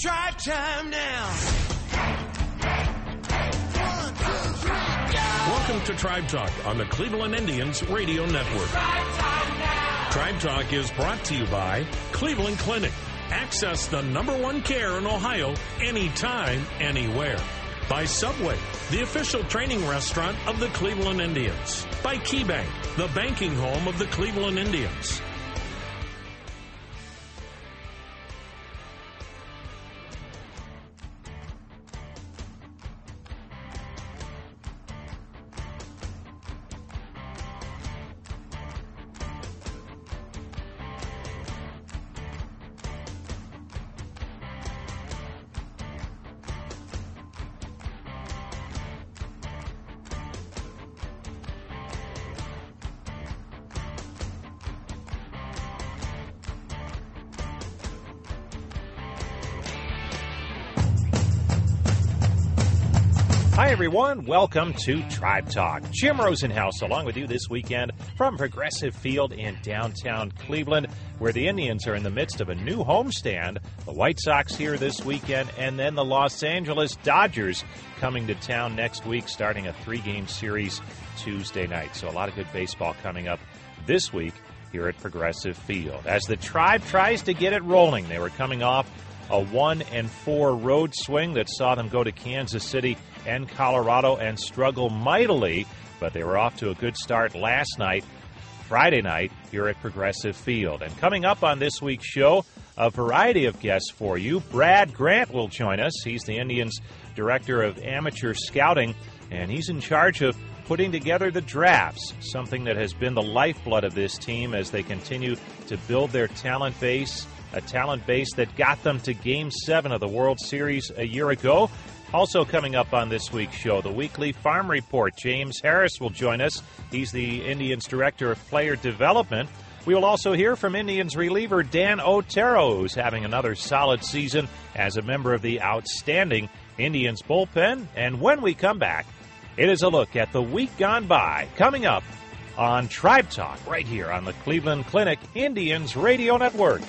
It's drive time now. Welcome to Tribe Talk on the Cleveland Indians Radio Network. Tribe Talk is brought to you by Cleveland Clinic. Access the number one care in Ohio anytime, anywhere. By Subway, the official training restaurant of the Cleveland Indians. By KeyBank, the banking home of the Cleveland Indians. Everyone. Welcome to Tribe Talk. Jim Rosenhaus along with you this weekend from Progressive Field in downtown Cleveland, where the Indians are in the midst of a new homestand. The White Sox here this weekend, and then the Los Angeles Dodgers coming to town next week, starting a three game series Tuesday night. So, a lot of good baseball coming up this week here at Progressive Field. As the Tribe tries to get it rolling, they were coming off a one and four road swing that saw them go to Kansas City and Colorado and struggle mightily, but they were off to a good start last night, Friday night, here at Progressive Field. And coming up on this week's show, a variety of guests for you. Brad Grant will join us. He's the Indians' Director of Amateur Scouting, and he's in charge of putting together the drafts, something that has been the lifeblood of this team as they continue to build their talent base a talent base that got them to Game 7 of the World Series a year ago. Also, coming up on this week's show, the weekly farm report. James Harris will join us. He's the Indians Director of Player Development. We will also hear from Indians reliever Dan Otero, who's having another solid season as a member of the outstanding Indians bullpen. And when we come back, it is a look at the week gone by. Coming up on Tribe Talk, right here on the Cleveland Clinic Indians Radio Network.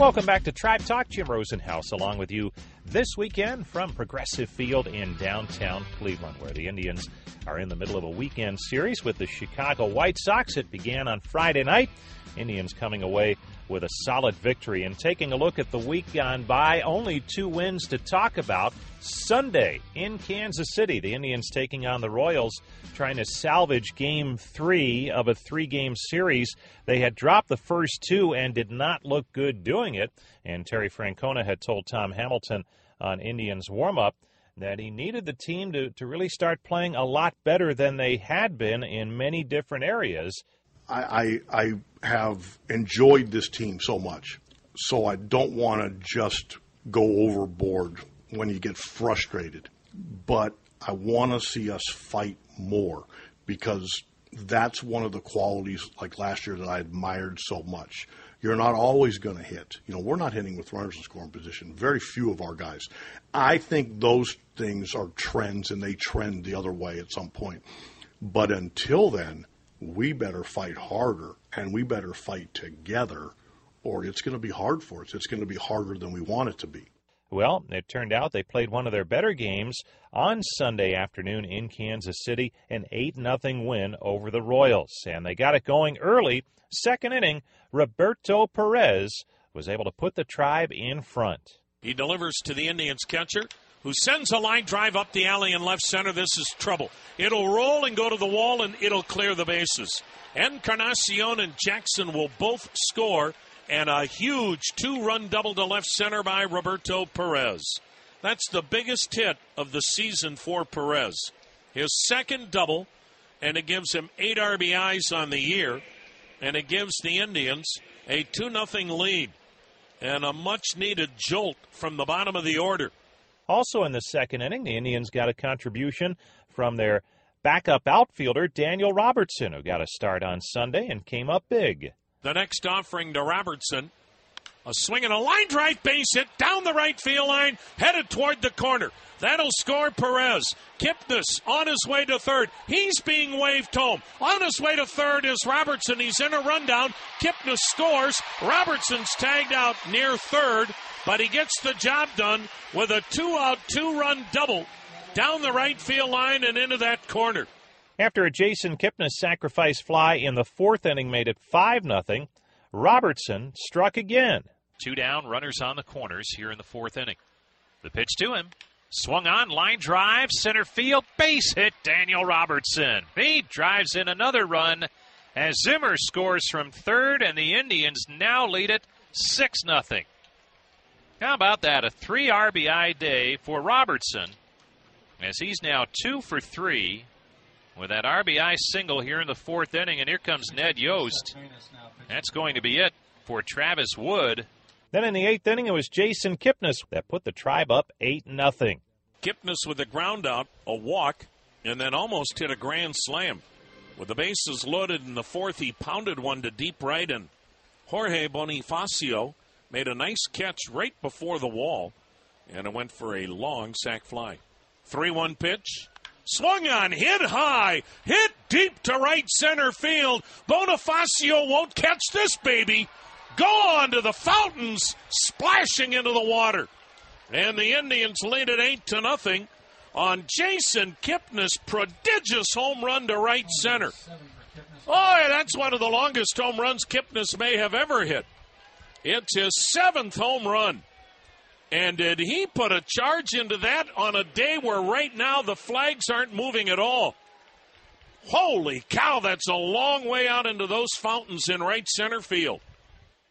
Welcome back to Tribe Talk. Jim Rosenhaus along with you this weekend from Progressive Field in downtown Cleveland, where the Indians are in the middle of a weekend series with the Chicago White Sox. It began on Friday night. Indians coming away with a solid victory. And taking a look at the week gone by, only two wins to talk about. Sunday in Kansas City, the Indians taking on the Royals, trying to salvage game three of a three game series. They had dropped the first two and did not look good doing it. And Terry Francona had told Tom Hamilton on Indians warm up that he needed the team to, to really start playing a lot better than they had been in many different areas. I, I, I have enjoyed this team so much, so I don't want to just go overboard when you get frustrated. But I want to see us fight more because that's one of the qualities like last year that I admired so much. You're not always going to hit. You know, we're not hitting with runners in scoring position. Very few of our guys. I think those things are trends and they trend the other way at some point. But until then, we better fight harder and we better fight together or it's going to be hard for us. It's going to be harder than we want it to be. Well, it turned out they played one of their better games on Sunday afternoon in Kansas City, an 8 0 win over the Royals. And they got it going early. Second inning, Roberto Perez was able to put the tribe in front. He delivers to the Indians catcher, who sends a line drive up the alley in left center. This is trouble. It'll roll and go to the wall, and it'll clear the bases. Encarnacion and Jackson will both score, and a huge two run double to left center by Roberto Perez. That's the biggest hit of the season for Perez. His second double, and it gives him eight RBIs on the year, and it gives the Indians a 2 0 lead and a much needed jolt from the bottom of the order. Also in the second inning, the Indians got a contribution from their backup outfielder, Daniel Robertson, who got a start on Sunday and came up big. The next offering to Robertson. A swing and a line drive base hit down the right field line, headed toward the corner. That'll score Perez. Kipnis on his way to third. He's being waved home. On his way to third is Robertson. He's in a rundown. Kipnis scores. Robertson's tagged out near third, but he gets the job done with a two out, two run double down the right field line and into that corner. After a Jason Kipnis sacrifice fly in the fourth inning made it 5 0, Robertson struck again. Two down, runners on the corners here in the fourth inning. The pitch to him. Swung on, line drive, center field, base hit, Daniel Robertson. He drives in another run as Zimmer scores from third, and the Indians now lead it 6 0. How about that? A three RBI day for Robertson as he's now two for three with that RBI single here in the fourth inning. And here comes Ned Yost. That's going to be it for Travis Wood. Then in the eighth inning, it was Jason Kipnis that put the tribe up 8 0. Kipnis with a ground out, a walk, and then almost hit a grand slam. With the bases loaded in the fourth, he pounded one to deep right, and Jorge Bonifacio made a nice catch right before the wall, and it went for a long sac fly. 3 1 pitch. Swung on, hit high, hit deep to right center field. Bonifacio won't catch this baby. Go on to the fountains, splashing into the water. And the Indians lead it 8 to nothing on Jason Kipnis' prodigious home run to right center. Oh, that's one of the longest home runs Kipnis may have ever hit. It's his seventh home run. And did he put a charge into that on a day where right now the flags aren't moving at all? Holy cow, that's a long way out into those fountains in right center field.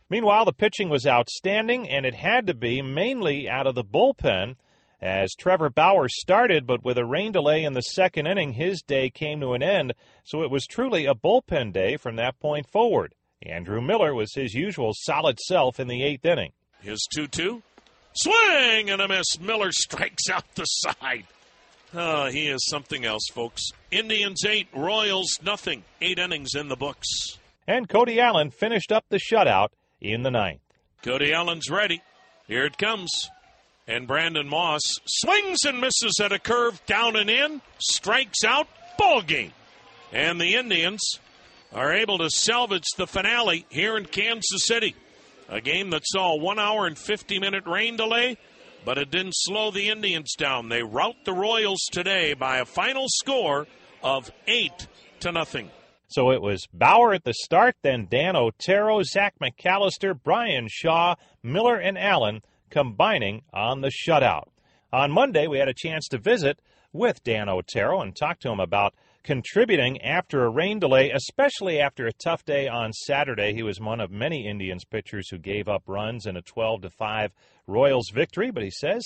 Meanwhile, the pitching was outstanding, and it had to be mainly out of the bullpen. As Trevor Bauer started, but with a rain delay in the second inning, his day came to an end, so it was truly a bullpen day from that point forward. Andrew Miller was his usual solid self in the eighth inning. His 2 2. Swing and a miss. Miller strikes out the side. Oh, he is something else, folks. Indians 8, Royals nothing. Eight innings in the books. And Cody Allen finished up the shutout in the ninth. Cody Allen's ready. Here it comes. And Brandon Moss swings and misses at a curve down and in, strikes out, ball game. And the Indians are able to salvage the finale here in Kansas City. A game that saw one hour and 50 minute rain delay, but it didn't slow the Indians down. They rout the Royals today by a final score of 8 to nothing. So it was Bauer at the start, then Dan Otero, Zach McAllister, Bryan Shaw, Miller, and Allen combining on the shutout. On Monday, we had a chance to visit with Dan Otero and talk to him about contributing after a rain delay, especially after a tough day on Saturday. He was one of many Indians pitchers who gave up runs in a 12 to 5 Royals victory, but he says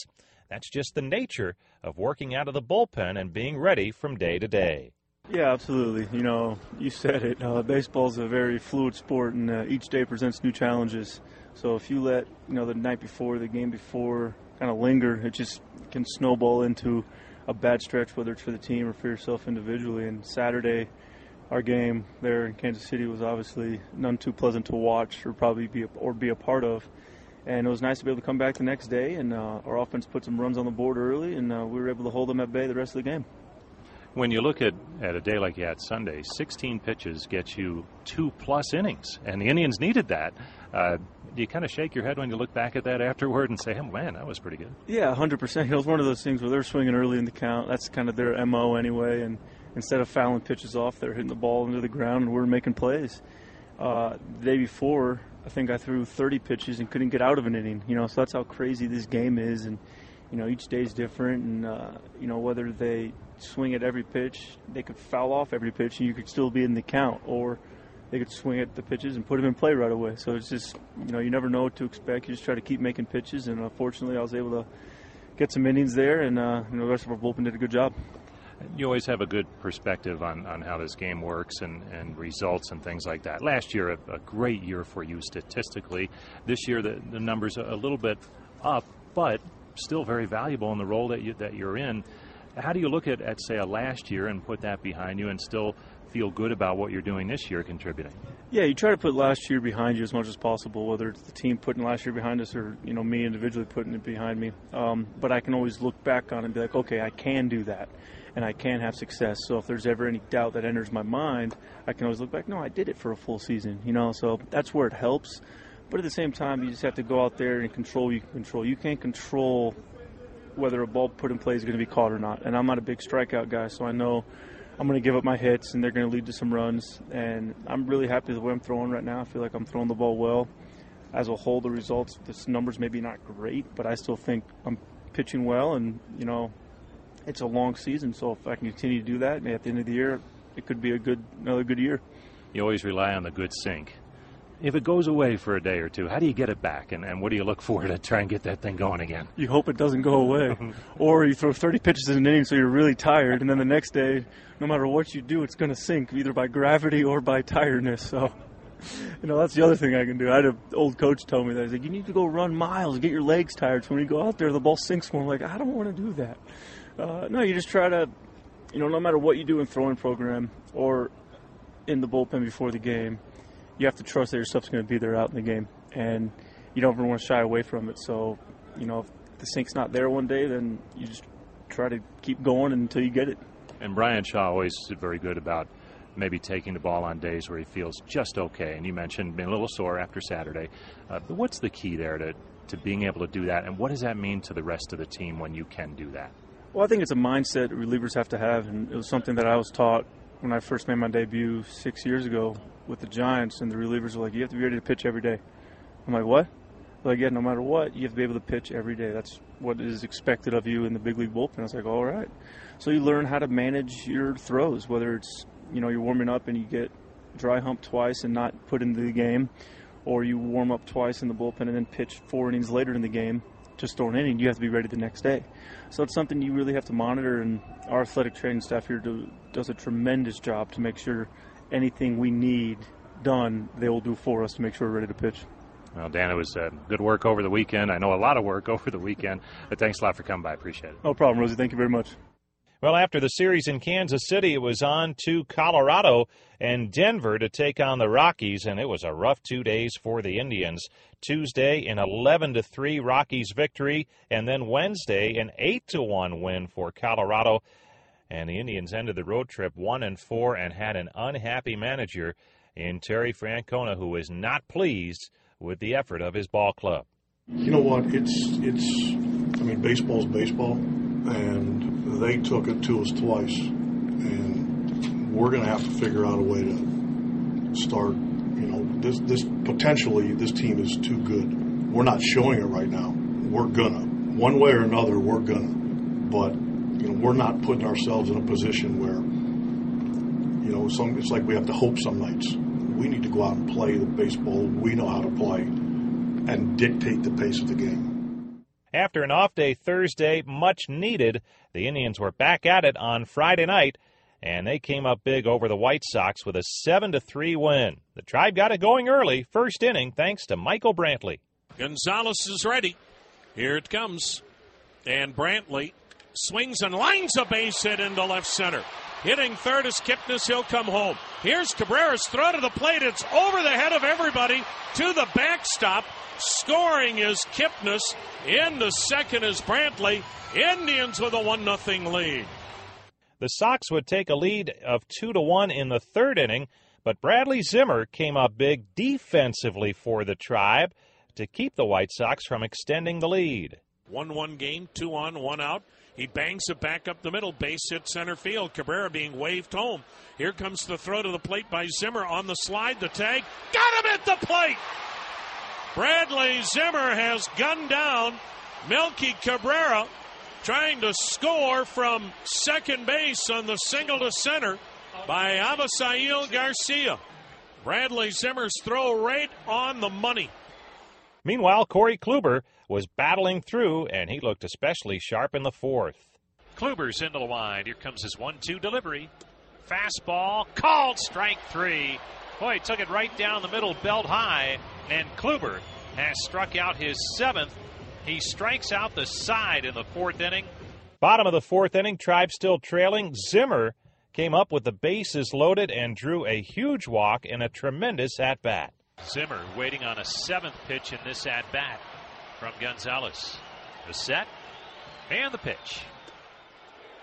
that's just the nature of working out of the bullpen and being ready from day to day. Yeah, absolutely. You know, you said it. Uh, Baseball is a very fluid sport, and uh, each day presents new challenges. So if you let you know the night before, the game before, kind of linger, it just can snowball into a bad stretch, whether it's for the team or for yourself individually. And Saturday, our game there in Kansas City was obviously none too pleasant to watch or probably be a, or be a part of. And it was nice to be able to come back the next day, and uh, our offense put some runs on the board early, and uh, we were able to hold them at bay the rest of the game. When you look at, at a day like you had Sunday, 16 pitches get you two plus innings, and the Indians needed that. Uh, do you kind of shake your head when you look back at that afterward and say, man, that was pretty good? Yeah, 100%. It was one of those things where they're swinging early in the count. That's kind of their MO anyway. And instead of fouling pitches off, they're hitting the ball into the ground and we're making plays. Uh, the day before, I think I threw 30 pitches and couldn't get out of an inning. You know, so that's how crazy this game is. And, you know, each day is different. And, uh, you know, whether they swing at every pitch, they could foul off every pitch and you could still be in the count. Or they could swing at the pitches and put them in play right away. So it's just, you know, you never know what to expect. You just try to keep making pitches, and uh, I was able to get some innings there, and uh, you know, the rest of our bullpen did a good job. You always have a good perspective on, on how this game works and, and results and things like that. Last year, a, a great year for you statistically. This year, the, the numbers are a little bit up, but still very valuable in the role that you that you're in. How do you look at, at say a last year and put that behind you and still feel good about what you're doing this year contributing? Yeah, you try to put last year behind you as much as possible, whether it's the team putting last year behind us or you know me individually putting it behind me. Um, but I can always look back on it and be like, okay, I can do that, and I can have success. So if there's ever any doubt that enters my mind, I can always look back. No, I did it for a full season, you know. So that's where it helps. But at the same time, you just have to go out there and control. You can control. You can't control whether a ball put in play is going to be caught or not. And I'm not a big strikeout guy, so I know I'm going to give up my hits, and they're going to lead to some runs. And I'm really happy with the way I'm throwing right now. I feel like I'm throwing the ball well. As a whole, the results, the numbers maybe not great, but I still think I'm pitching well. And you know, it's a long season, so if I can continue to do that, maybe at the end of the year, it could be a good another good year. You always rely on the good sink if it goes away for a day or two, how do you get it back? And, and what do you look for to try and get that thing going again? You hope it doesn't go away. or you throw 30 pitches in an inning so you're really tired, and then the next day, no matter what you do, it's going to sink either by gravity or by tiredness. So, you know, that's the other thing I can do. I had an old coach tell me that. He's like, you need to go run miles, get your legs tired. So when you go out there, the ball sinks more. I'm like, I don't want to do that. Uh, no, you just try to, you know, no matter what you do in throwing program or in the bullpen before the game, you have to trust that your stuff's going to be there out in the game, and you don't ever want to shy away from it. So, you know, if the sink's not there one day, then you just try to keep going until you get it. And Bryan Shaw always is very good about maybe taking the ball on days where he feels just okay. And you mentioned being a little sore after Saturday. Uh, but what's the key there to, to being able to do that? And what does that mean to the rest of the team when you can do that? Well, I think it's a mindset relievers have to have. And it was something that I was taught when I first made my debut six years ago with the Giants, and the relievers were like, "You have to be ready to pitch every day." I'm like, "What?" Like, yeah, no matter what, you have to be able to pitch every day. That's what is expected of you in the big league bullpen. I was like, all right. So you learn how to manage your throws, whether it's you know you're warming up and you get dry hump twice and not put into the game, or you warm up twice in the bullpen and then pitch four innings later in the game, just throw an inning. You have to be ready the next day. So it's something you really have to monitor, and our athletic training staff here do, does a tremendous job to make sure anything we need done, they will do for us to make sure we're ready to pitch. Well, Dan, it was uh, good work over the weekend. I know a lot of work over the weekend, but thanks a lot for coming by. Appreciate it. No problem, Rosie. Thank you very much. Well, after the series in Kansas City, it was on to Colorado and Denver to take on the Rockies, and it was a rough two days for the Indians. Tuesday, an 11 to 3 Rockies victory, and then Wednesday, an 8 to 1 win for Colorado and the Indians ended the road trip one and four and had an unhappy manager in Terry Francona, who was not pleased with the effort of his ball club. You know what? It's it's. I mean, baseball's baseball, and they took it to us twice, and we're going to have to figure out a way to start. You know, this this potentially this team is too good. We're not showing it right now. We're gonna one way or another. We're gonna, but you know, we're not putting ourselves in a position where, you know, some, it's like we have to hope some nights. We need to go out and play the baseball we know how to play and dictate the pace of the game. After an off day Thursday, much needed, the Indians were back at it on Friday night, and they came up big over the White Sox with a 7 to 3 win. The Tribe got it going early, first inning, thanks to Michael Brantley. Gonzalez is ready. Here it comes. And Brantley swings and lines a base hit into left center. Hitting third is Kipnis. He'll come home. Here's Cabrera's throw to the plate. It's over the head of everybody to the backstop. Scoring is Kipnis. In the second is Brantley. Indians with a 1 0 lead. The Sox would take a lead of 2 to 1 in the third inning, but Bradley Zimmer came up big defensively for the Tribe to keep the White Sox from extending the lead. 1 1 game, 2 on, 1 out. He bangs it back up the middle, base hit center field. Cabrera being waved home. Here comes the throw to the plate by Zimmer on the slide, the tag. Got him at the plate! Bradley Zimmer has gunned down Melky Cabrera trying to score from second base on the single to center by Avisail Garcia. Bradley Zimmer's throw right on the money. Meanwhile, Corey Kluber was battling through, and he looked especially sharp in the fourth. Kluber's into the wide. Here comes his one-two delivery. Fastball called strike three. Boy, he took it right down the middle, belt high, and Kluber has struck out his seventh. He strikes out the side in the fourth inning. Bottom of the fourth inning, Tribe still trailing. Zimmer came up with the bases loaded and drew a huge walk in a tremendous at bat. Zimmer waiting on a seventh pitch in this at bat from Gonzalez. The set and the pitch.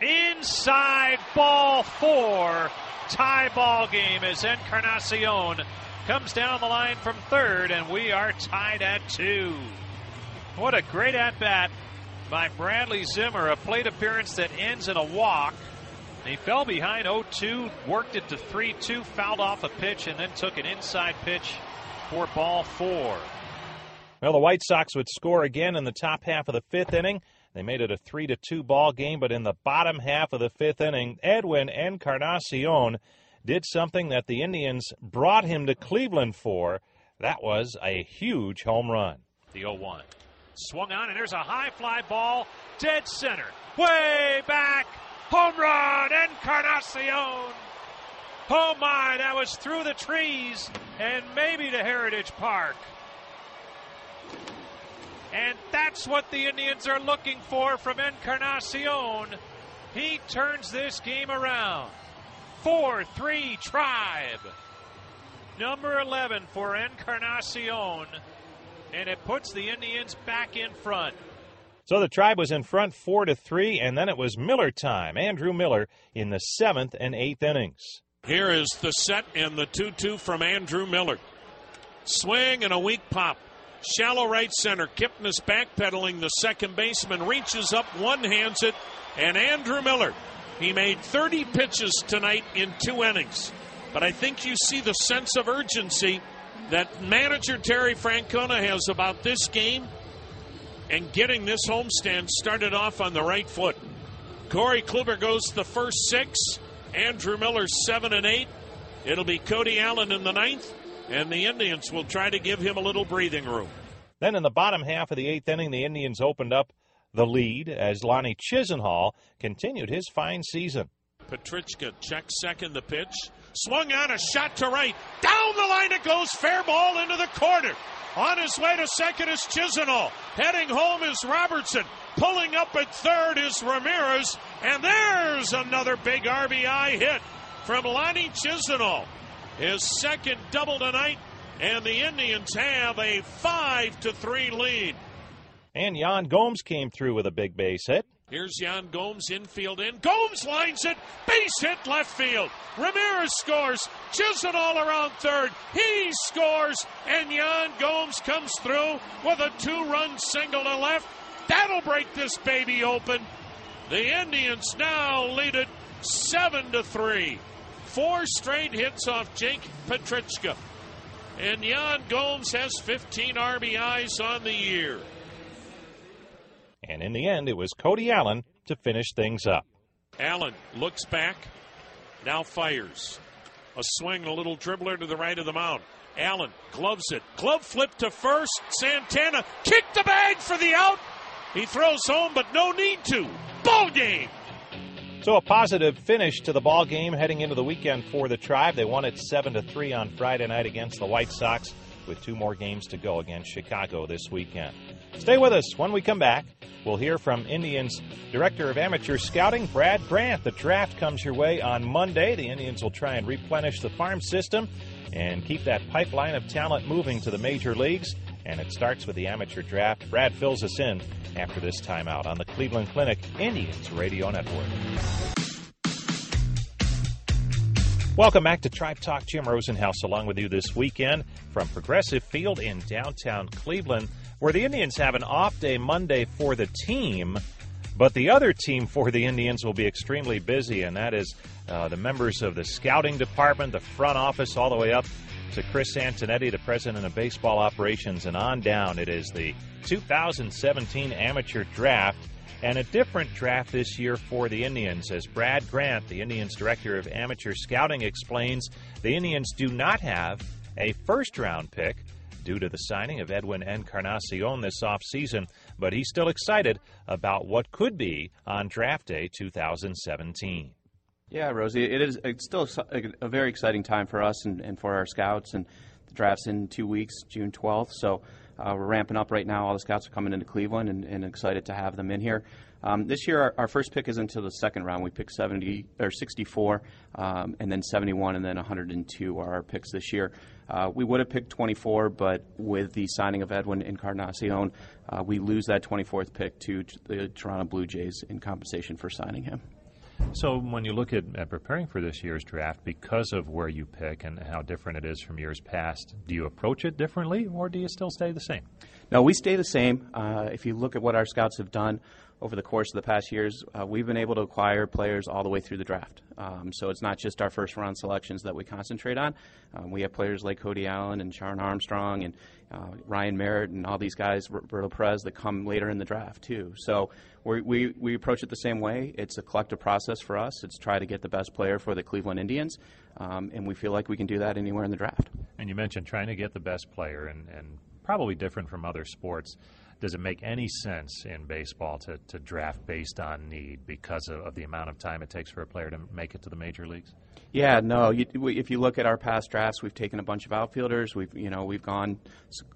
Inside ball four. Tie ball game as Encarnacion comes down the line from third, and we are tied at two. What a great at bat by Bradley Zimmer. A plate appearance that ends in a walk. He fell behind 0 2, worked it to 3 2, fouled off a pitch, and then took an inside pitch for ball four. Well, the White Sox would score again in the top half of the fifth inning. They made it a 3 to 2 ball game, but in the bottom half of the fifth inning, Edwin Encarnacion did something that the Indians brought him to Cleveland for. That was a huge home run. The 0 1. Swung on, and there's a high fly ball, dead center, way back. Home run, Encarnacion. Oh my, that was through the trees and maybe to Heritage Park. And that's what the Indians are looking for from Encarnacion. He turns this game around. 4 3 Tribe. Number 11 for Encarnacion. And it puts the Indians back in front. So the Tribe was in front 4 to 3, and then it was Miller time. Andrew Miller in the seventh and eighth innings. Here is the set and the 2 2 from Andrew Miller. Swing and a weak pop. Shallow right center. Kipnis backpedaling. The second baseman reaches up, one hands it, and Andrew Miller. He made 30 pitches tonight in two innings. But I think you see the sense of urgency that manager Terry Francona has about this game and getting this homestand started off on the right foot. Corey Kluber goes the first six. Andrew Miller seven and eight. It'll be Cody Allen in the ninth, and the Indians will try to give him a little breathing room. Then in the bottom half of the eighth inning, the Indians opened up the lead as Lonnie Chisenhall continued his fine season. Petricka checks second the pitch. Swung on a shot to right. Down the line it goes. Fair ball into the corner. On his way to second is Chisenhall. Heading home is Robertson. Pulling up at third is Ramirez. And there's another big RBI hit from Lonnie Chisenhall. His second double tonight. And the Indians have a 5 to 3 lead. And Yan Gomes came through with a big base hit. Here's Yan Gomes, infield in. Gomes lines it. Base hit left field. Ramirez scores. Chisenhall around third. He scores. And Yan Gomes comes through with a two run single to left. That'll break this baby open. The Indians now lead it 7 to 3. Four straight hits off Jake Petricka. And Yan Gomes has 15 RBIs on the year. And in the end, it was Cody Allen to finish things up. Allen looks back, now fires. A swing, a little dribbler to the right of the mound. Allen gloves it. Glove flip to first. Santana kicked the bag for the out. He throws home, but no need to. Ball game. So a positive finish to the ball game heading into the weekend for the Tribe. They won it seven to three on Friday night against the White Sox, with two more games to go against Chicago this weekend. Stay with us. When we come back, we'll hear from Indians Director of Amateur Scouting, Brad Grant. The draft comes your way on Monday. The Indians will try and replenish the farm system and keep that pipeline of talent moving to the major leagues. And it starts with the amateur draft. Brad fills us in after this timeout on the Cleveland Clinic Indians Radio Network. Welcome back to Tribe Talk. Jim Rosenhaus along with you this weekend from Progressive Field in downtown Cleveland, where the Indians have an off day Monday for the team. But the other team for the Indians will be extremely busy, and that is uh, the members of the scouting department, the front office, all the way up to Chris Antonetti, the president of baseball operations, and on down. It is the 2017 amateur draft and a different draft this year for the Indians. As Brad Grant, the Indians director of amateur scouting, explains, the Indians do not have a first round pick due to the signing of Edwin Encarnacion this offseason, but he's still excited about what could be on draft day 2017. Yeah, Rosie, it is it's still a, very exciting time for us and, and for our scouts, and the draft's in two weeks, June 12th. So uh, we're ramping up right now. All the scouts are coming into Cleveland and, and excited to have them in here. Um, this year, our, our, first pick is into the second round. We picked 70 or 64, um, and then 71, and then 102 are our picks this year. Uh, we would have picked 24, but with the signing of Edwin Encarnacion, uh, we lose that 24th pick to the Toronto Blue Jays in compensation for signing him. So, when you look at, at, preparing for this year's draft, because of where you pick and how different it is from years past, do you approach it differently or do you still stay the same? No, we stay the same. Uh, if you look at what our scouts have done over the course of the past years, uh, we've been able to acquire players all the way through the draft. Um, so it's not just our first round selections that we concentrate on. Um, we have players like Cody Allen and Shawn Armstrong and uh, Ryan Merritt and all these guys, Roberto Perez, that come later in the draft too. So we we, approach it the same way. It's a collective process for us. It's try to get the best player for the Cleveland Indians, um, and we feel like we can do that anywhere in the draft. And you mentioned trying to get the best player, and, and probably different from other sports does it make any sense in baseball to, to draft based on need because of, of, the amount of time it takes for a player to make it to the major leagues? Yeah, no. You, if you look at our past drafts, we've taken a bunch of outfielders. We've you know we've gone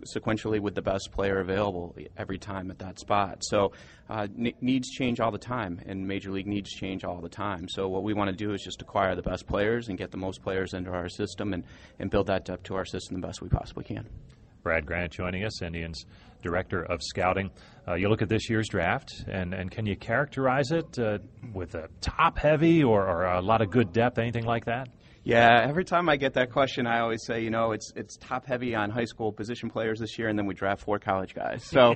sequentially with the best player available every time at that spot. So uh, needs change all the time, and major league needs change all the time. So what we want to do is just acquire the best players and get the most players into our system and, and build that depth to our system the best we possibly can. Brad Grant joining us, Indians Director of Scouting. Uh, you look at this year's draft, and, and can you characterize it uh, with a top heavy or, or a lot of good depth, anything like that? Yeah, every time I get that question, I always say, you know, it's it's top heavy on high school position players this year, and then we draft four college guys. So,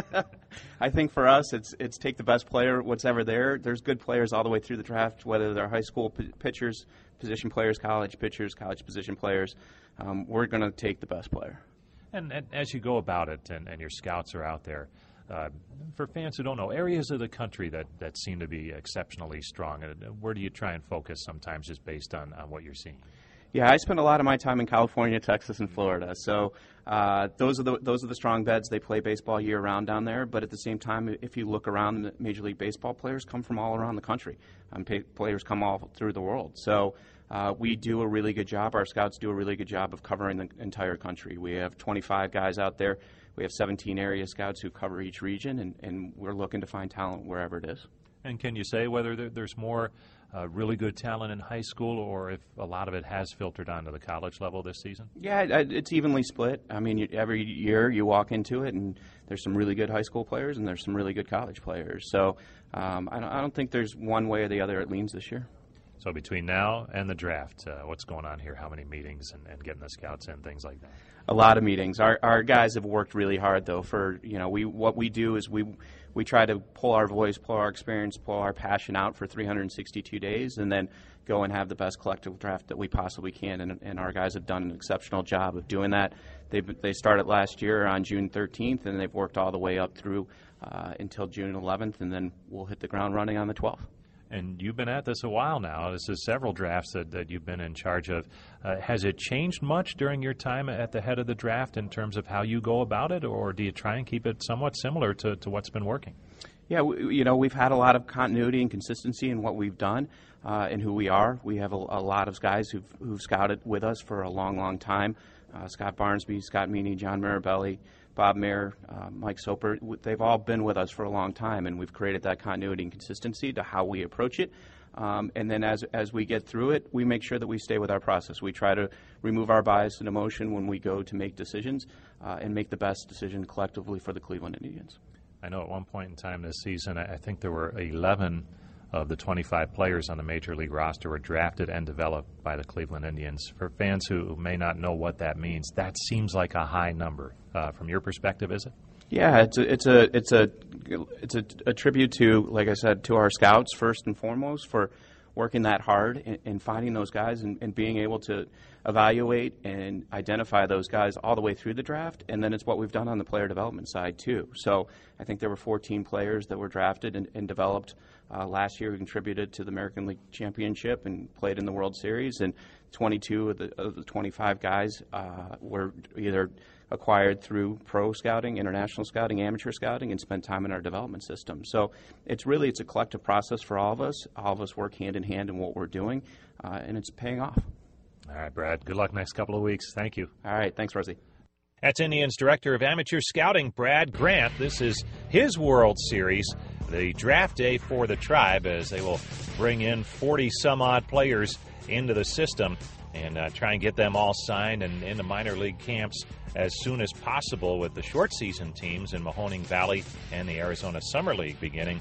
I think for us, it's it's take the best player, what's ever there. There's good players all the way through the draft, whether they're high school p- pitchers, position players, college pitchers, college position players. Um, we're going to take the best player. And, and, as you go about it, and, and your scouts are out there, uh, for fans who don't know, areas of the country that, that seem to be exceptionally strong, uh, where do you try and focus sometimes just based on, on what you're seeing? Yeah, I spend a lot of my time in California, Texas, and Florida. So uh, those are the those are the strong beds. They play baseball year round down there. But at the same time, if you look around, Major League Baseball players come from all around the country. Um, players come all through the world. So uh, we do a really good job. Our scouts do a really good job of covering the entire country. We have 25 guys out there. We have 17 area scouts who cover each region, and, and we're looking to find talent wherever it is. And can you say whether there, there's more uh, really good talent in high school, or if a lot of it has filtered onto the college level this season? Yeah, it's evenly split. I mean, you, every year you walk into it, and there's some really good high school players, and there's some really good college players. So um, I, don't, I don't think there's one way or the other it leans this year. So between now and the draft, uh, what's going on here? How many meetings and, and, getting the scouts in, things like that? A lot of meetings. Our our guys have worked really hard though. For you know, we what we do is we we try to pull our voice, pull our experience, pull our passion out for 362 days, and then go and have the best collective draft that we possibly can. And, and our guys have done an exceptional job of doing that. They they started last year on June 13th, and they've worked all the way up through uh, until June 11th, and then we'll hit the ground running on the 12th and you've been at this a while now. This is several drafts that, that you've been in charge of. Uh, has it changed much during your time at the head of the draft in terms of how you go about it, or do you try and keep it somewhat similar to, to what's been working? Yeah, we, you know, we've had a lot of continuity and consistency in what we've done uh, and who we are. We have a, a, lot of guys who've, who've scouted with us for a long, long time. Uh, Scott Barnsby, Scott Meany, John Mirabelli, Bob Mayer, uh, Mike Soper, they've all been with us for a long time, and we've created that continuity and consistency to how we approach it. Um, and then as, as we get through it, we make sure that we stay with our process. We try to remove our bias and emotion when we go to make decisions uh, and make the best decision collectively for the Cleveland Indians. I know at one point in time this season, I think there were 11 of the 25 players on the major league roster were drafted and developed by the Cleveland Indians. For fans who may not know what that means, that seems like a high number. Uh, from your perspective, is it? Yeah, it's a, it's a it's a it's a, a, tribute to, like I said, to our scouts first and foremost for working that hard and, and finding those guys and, and, being able to evaluate and identify those guys all the way through the draft. And then it's what we've done on the player development side too. So I think there were 14 players that were drafted and, and developed uh, last year. who contributed to the American League Championship and played in the World Series. And 22 of the, of the 25 guys uh, were either acquired through pro scouting, international scouting, amateur scouting, and spent time in our development system. So it's really it's a collective process for all of us. All of us work hand in hand in what we're doing, uh, and it's paying off. All right, Brad. Good luck next couple of weeks. Thank you. All right. Thanks, Rosie. That's Indians Director of Amateur Scouting, Brad Grant. This is his World Series, the draft day for the tribe, as they will bring in 40 some odd players into the system and uh, try and get them all signed and in the minor league camps as soon as possible with the short season teams in Mahoning Valley and the Arizona Summer League beginning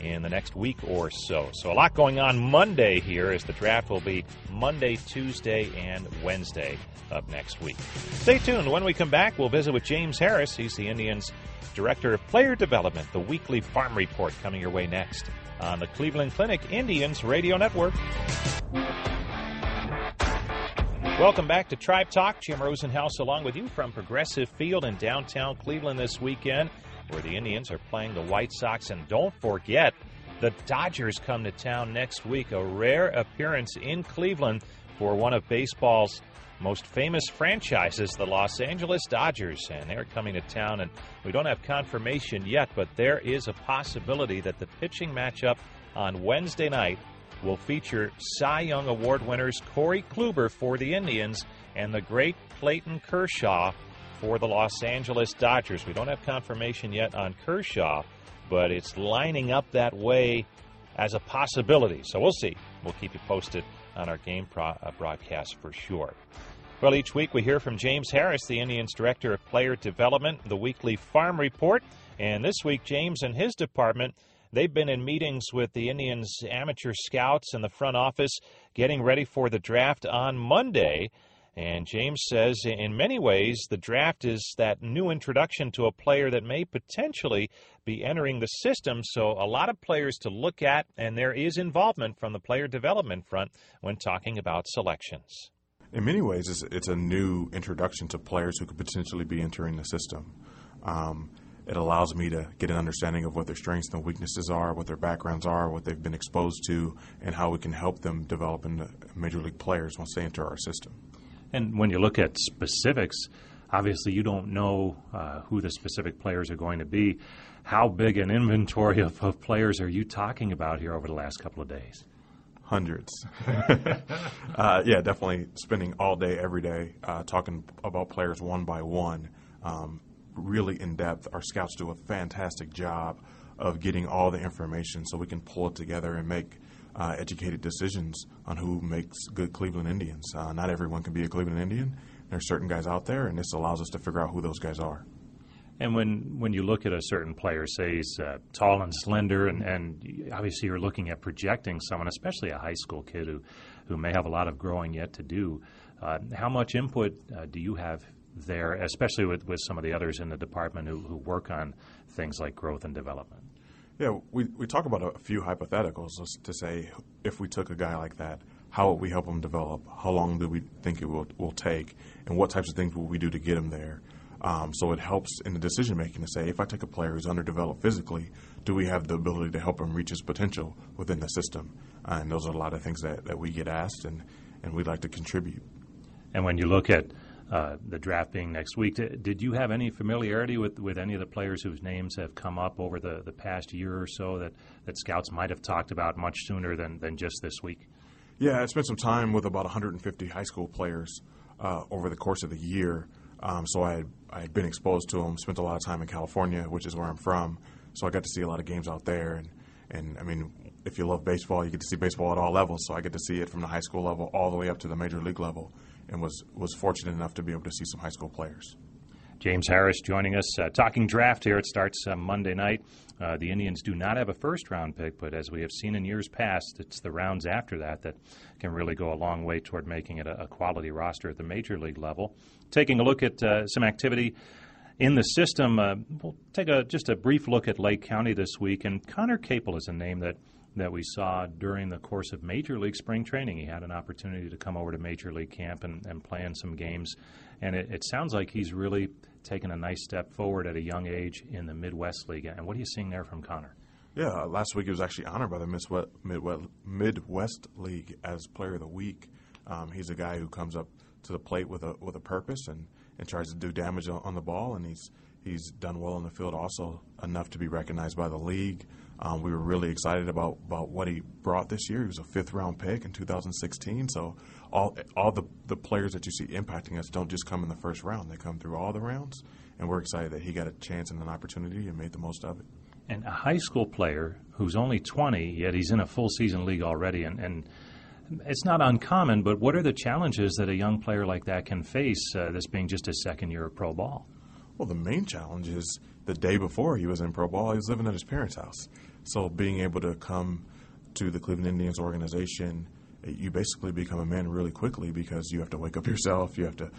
in the next week or so. So, a lot going on Monday here as the draft will be Monday, Tuesday, and Wednesday of next week. Stay tuned. When we come back, we'll visit with James Harris. He's the Indians' Director of Player Development, the weekly farm report coming your way next on the Cleveland Clinic Indians Radio Network. Welcome back to Tribe Talk. Jim Rosenhaus along with you from Progressive Field in downtown Cleveland this weekend, where the Indians are playing the White Sox. And don't forget, the Dodgers come to town next week, a rare appearance in Cleveland for one of baseball's most famous franchises, the Los Angeles Dodgers. And they're coming to town, and we don't have confirmation yet, but there is a possibility that the pitching matchup on Wednesday night will feature Cy Young Award winners Corey Kluber for the Indians and the great Clayton Kershaw for the Los Angeles Dodgers. We don't have confirmation yet on Kershaw, but it's lining up that way as a possibility. So we'll see. We'll keep you posted on our game pro- uh, broadcast for sure. Well, each week we hear from James Harris, the Indians Director of Player Development, the weekly Farm Report. And this week, James and his department They've been in meetings with the Indians amateur scouts in the front office getting ready for the draft on Monday. And James says, in many ways, the draft is that new introduction to a player that may potentially be entering the system. So, a lot of players to look at, and there is involvement from the player development front when talking about selections. In many ways, it's, it's a new introduction to players who could potentially be entering the system. Um, it allows me to get an understanding of what their strengths and weaknesses are, what their backgrounds are, what they've been exposed to, and how we can help them develop into major league players once they enter our system. And when you look at specifics, obviously you don't know uh, who the specific players are going to be. How big an inventory of, of players are you talking about here over the last couple of days? Hundreds. uh, yeah, definitely spending all day, every day, uh, talking about players one by one. Um, really in depth. Our scouts do a fantastic job of getting all the information so we can pull it together and make uh, educated decisions on who makes good Cleveland Indians. Uh, not everyone can be a Cleveland Indian. There are certain guys out there, and this allows us to figure out who those guys are. And when, when you look at a certain player, say he's uh, tall and slender, and, and obviously you're looking at projecting someone, especially a high school kid who, who may have a lot of growing yet to do, uh, how much input uh, do you have there, especially with, with some of the others in the department who, who work on things like growth and development? Yeah, we, we talk about a few hypotheticals to say if we took a guy like that, how would we help him develop? How long do we think it will, will take? And what types of things will we do to get him there? Um, so it helps in the decision making to say if I take a player who's underdeveloped physically, do we have the ability to help him reach his potential within the system? Uh, and those are a lot of things that, that we get asked and, and we'd like to contribute. And when you look at uh, the draft being next week. Did you have any familiarity with, with any of the players whose names have come up over the, the past year or so that, that scouts might have talked about much sooner than, than just this week? Yeah, I spent some time with about 150 high school players uh, over the course of the year. Um, so I had, I had been exposed to them, spent a lot of time in California, which is where I'm from. So I got to see a lot of games out there. And, and I mean, if you love baseball, you get to see baseball at all levels. So I get to see it from the high school level all the way up to the major league level and was was fortunate enough to be able to see some high school players. James Harris joining us, uh, talking draft here. It starts uh, Monday night. Uh, the Indians do not have a first round pick, but as we have seen in years past, it's the rounds after that that can really go a long way toward making it a, a quality roster at the major league level. Taking a look at uh, some activity in the system, uh, we'll take a just a brief look at Lake County this week. And Conner Capel is a name that that we saw during the course of Major League spring training. He had an opportunity to come over to Major League camp and, and play in some games. And it, it sounds like he's really taken a nice step forward at a young age in the Midwest League. And what are you seeing there from Conner? Yeah, uh, last week he was actually honored by the Midwest, Midwest League as Player of the Week. Um, he's a guy who comes up to the plate with a with a purpose and, and tries to do damage on, on the ball, and he's he's done well in the field also enough to be recognized by the league. Um, we were really excited about, about what he brought this year. He was a fifth round pick in 2016. So all all the, the players that you see impacting us don't just come in the first round; they come through all the rounds. And we're excited that he got a chance and an opportunity and made the most of it. And a high school player who's only 20, yet he's in a full season league already, and, and it's not uncommon. But what are the challenges that a young player like that can face? Uh, this being just his second year of pro ball. Well, the main challenge is the day before he was in pro ball, he was living at his parents' house. So being able to come to the Cleveland Indians organization, you basically become a man really quickly because you have to wake up yourself. You have to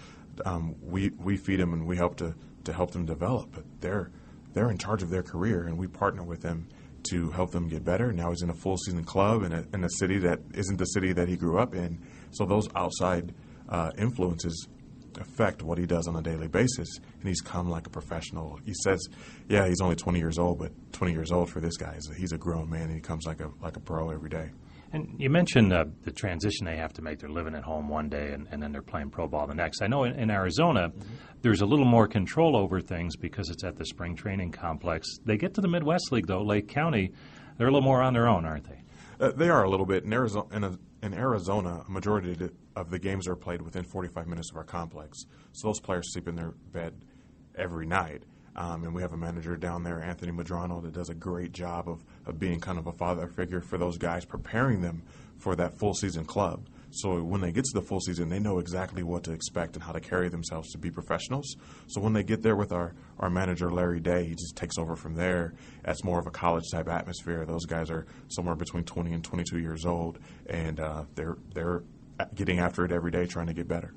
um, we we feed them and we help to to help them develop. But they're they're in charge of their career, and we partner with them to help them get better. Now he's in a full season club in a, in a city that isn't the city that he grew up in. So those outside uh, influences affect what he does on a daily basis. And he's come like a professional. He says, "Yeah, he's only 20 years old, but 20 years old for this guy is he's a grown man, and he comes like a like a pro every day." And you mentioned uh, the transition they have to make. They're living at home one day and, and then they're playing pro ball the next. I know in, in Arizona, mm-hmm. there's a little more control over things because it's at the spring training complex. They get to the Midwest League, though, Lake County, they're a little more on their own, aren't they? Uh, they are a little bit. In Arizona, in, a, in Arizona, a majority of the games are played within 45 minutes of our complex. So those players sleep in their bed every night. Um, and we have a manager down there, Anthony Medrano, that does a great job of, of being kind of a father figure for those guys, preparing them for that full season club. So when they get to the full season, they know exactly what to expect and how to carry themselves to be professionals. So when they get there with our, our manager, Larry Day, he just takes over from there. That's more of a college type atmosphere. Those guys are somewhere between 20 and 22 years old, and uh, they're, they're getting after it every day, trying to get better.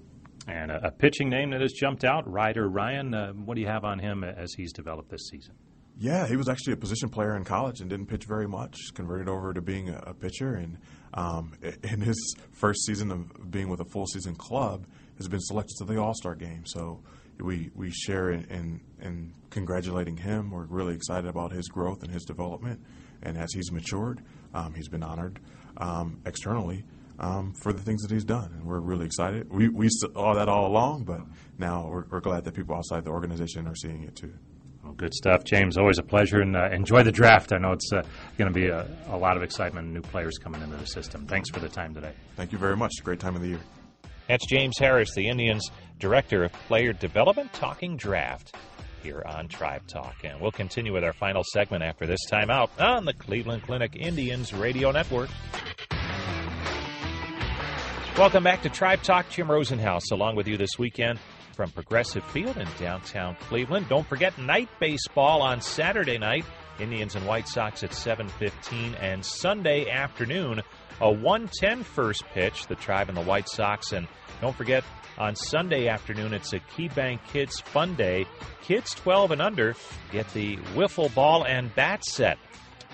And a, a pitching name that has jumped out, Ryder Ryan. Uh, what do you have on him as he's developed this season? Yeah, he was actually a position player in college and didn't pitch very much. Converted over to being a, a pitcher, and um, in his first season of being with a full season club, has been selected to the All Star game. So we we share in, in, in congratulating him. We're really excited about his growth and his development, and as he's matured, um, he's been honored um, externally um, for the things that he's done, and we're really excited. We we saw that all along, but now we're, we're glad that people outside the organization are seeing it too. Well, good stuff, James. Always a pleasure, and uh, enjoy the draft. I know it's uh, going to be a, a, lot of excitement and new players coming into the system. Thanks for the time today. Thank you very much. Great time of the year. That's James Harris, the Indians' Director of Player Development, talking draft here on Tribe Talk. And we'll continue with our final segment after this timeout on the Cleveland Clinic Indians Radio Network. Welcome back to Tribe Talk. Jim Rosenhaus along with you this weekend from Progressive Field in downtown Cleveland. Don't forget night baseball on Saturday night. Indians and White Sox at 7:15 and Sunday afternoon a 110 first pitch, the Tribe and the White Sox and don't forget on Sunday afternoon it's a KeyBank Kids Fun Day. Kids 12 and under get the wiffle ball and bat set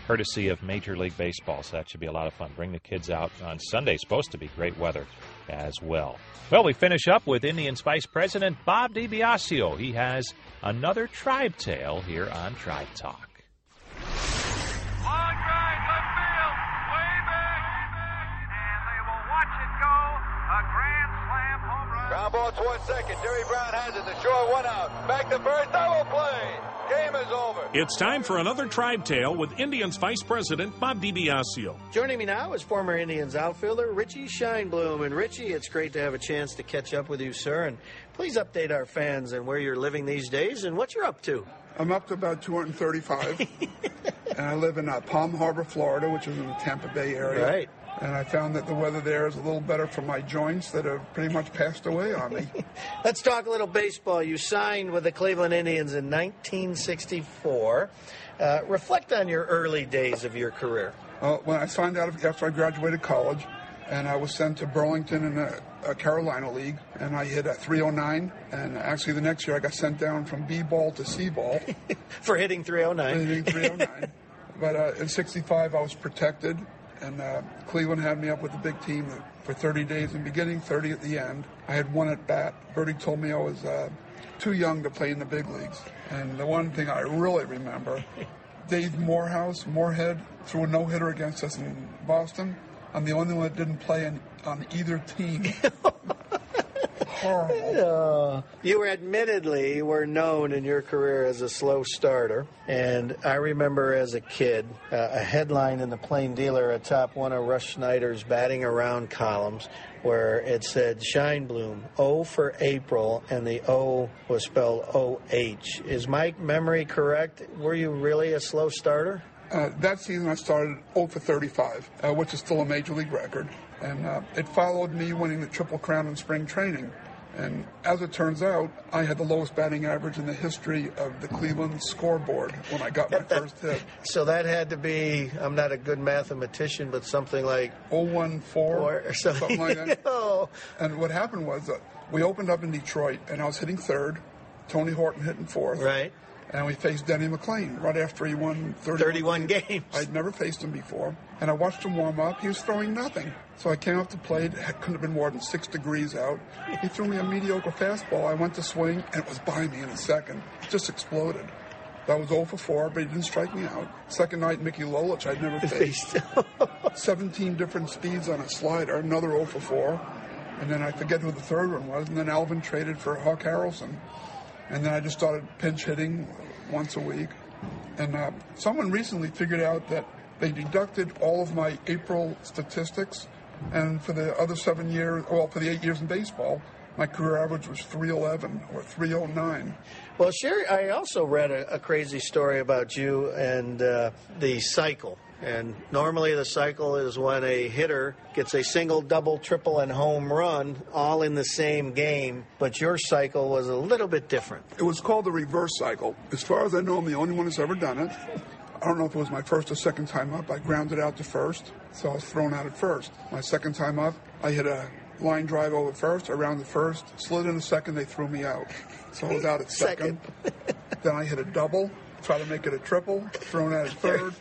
courtesy of Major League Baseball. So that should be a lot of fun. Bring the kids out on Sunday. Supposed to be great weather as well. Well, we finish up with Indians Vice President Bob DiBiasio. He has another tribe tale here on Tribe Talk. Ground ball towards second. Jerry Brown has it. The short one out. Back to first. Double play. Game is over. It's time for another Tribe Tale with Indians Vice President Bob DiBiasio. Joining me now is former Indians outfielder Richie Scheinblum. And Richie, it's great to have a chance to catch up with you, sir. And please update our fans and where you're living these days and what you're up to. I'm up to about 235. and I live in uh, Palm Harbor, Florida, which is in the Tampa Bay area. Right. And I found that the weather there is a little better for my joints that have pretty much passed away on me. Let's talk a little baseball. You signed with the Cleveland Indians in 1964. Uh, reflect on your early days of your career. Uh, when I signed out after I graduated college, and I was sent to Burlington in the a Carolina League, and I hit a 309. And actually, the next year I got sent down from B ball to C ball for hitting 309. For hitting 309. but uh, in '65 I was protected, and uh, Cleveland had me up with the big team for 30 days in the beginning, 30 at the end. I had one at bat. Birdie told me I was uh, too young to play in the big leagues. And the one thing I really remember, Dave Morehouse, Morehead, threw a no hitter against us in Boston. I'm the only one that didn't play in, on either team. Uh, you were admittedly were known in your career as a slow starter, and I remember as a kid uh, a headline in the Plain Dealer atop one of Russ Schneider's batting around columns where it said Scheinblum O for April, and the O was spelled O H. Is my memory correct? Were you really a slow starter? Uh, that season, I started 0 for 35, uh, which is still a major league record. And uh, it followed me winning the Triple Crown in spring training. And as it turns out, I had the lowest batting average in the history of the Cleveland scoreboard when I got my first hit. So that had to be, I'm not a good mathematician, but something like 014 or something like that. oh. And what happened was that we opened up in Detroit, and I was hitting third, Tony Horton hitting fourth. Right and we faced Denny McLain right after he won 31, 31 games. games. I'd never faced him before, and I watched him warm up. He was throwing nothing. So I came up to play. It couldn't have been more than six degrees out. He threw me a mediocre fastball. I went to swing, and it was by me in a second. It just exploded. That was 0 for 4, but he didn't strike me out. Second night, Mickey Lolich, I'd never faced. 17 different speeds on a slider, another 0 for 4. And then I forget who the third one was. And then Alvin traded for Hawk Harrelson. And then I just started pinch hitting once a week. And uh, someone recently figured out that they deducted all of my April statistics, and for the other seven years, well, for the eight years in baseball, my career average was 311 or 309. Well, Sherry, I also read a, a crazy story about you and uh, the cycle. And normally the cycle is when a hitter gets a single, double, triple, and home run all in the same game. But your cycle was a little bit different. It was called the reverse cycle. As far as I know, I'm the only one that's ever done it. I don't know if it was my first or second time up. I grounded out to first, so I was thrown out at first. My second time up, I hit a line drive over first, around the first, slid in a second, they threw me out. So I was out at second. second. then I hit a double, try to make it a triple, thrown out at third.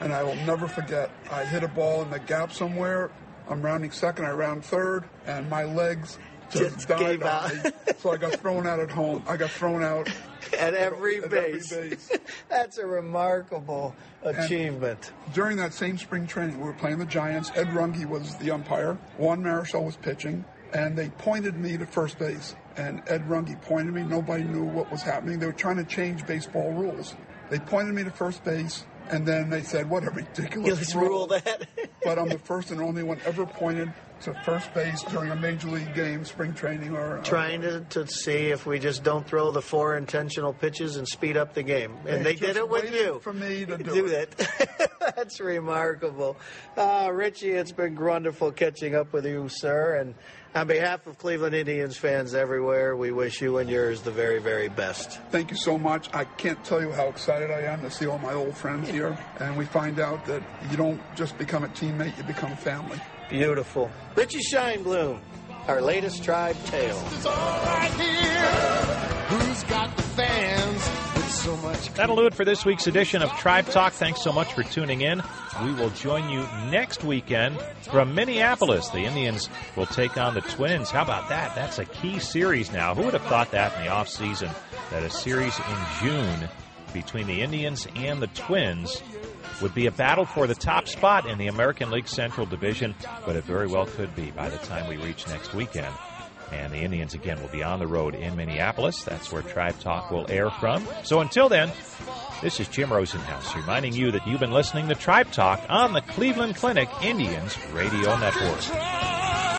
And I will never forget. I hit a ball in the gap somewhere. I'm rounding second, I round third, and my legs just, just died me. So I got thrown out at home. I got thrown out at every at base. Every base. That's a remarkable achievement. And during that same spring training, we were playing the Giants. Ed Runge was the umpire. Juan Marichal was pitching, and they pointed me to first base. And Ed Runge pointed me. Nobody knew what was happening. They were trying to change baseball rules. They pointed me to first base, and then they said, "What a ridiculous rule. rule that!" but I'm the first and only one ever pointed to first base during a major league game, spring training, or uh, trying to, to see if we just don't throw the four intentional pitches and speed up the game. And they, they did it with you. For me to do, do it. That's remarkable. Uh, Richie, it's been wonderful catching up with you, sir. And on behalf of Cleveland Indians fans everywhere, we wish you and yours the very, very best. Thank you so much. I can't tell you how excited I am to see all my old friends here. And we find out that you don't just become a teammate, you become family. Beautiful. Richie Scheinblum, our latest tribe tale. That'll do it for this week's edition of Tribe Talk. Thanks so much for tuning in. We will join you next weekend from Minneapolis. The Indians will take on the Twins. How about that? That's a key series now. Who would have thought that in the offseason that a series in June between the Indians and the Twins would be a battle for the top spot in the American League Central Division, but it very well could be by the time we reach next weekend. And the Indians again will be on the road in Minneapolis. That's where Tribe Talk will air from. So until then, this is Jim Rosenhaus reminding you that you've been listening to Tribe Talk on the Cleveland Clinic Indians Radio Network.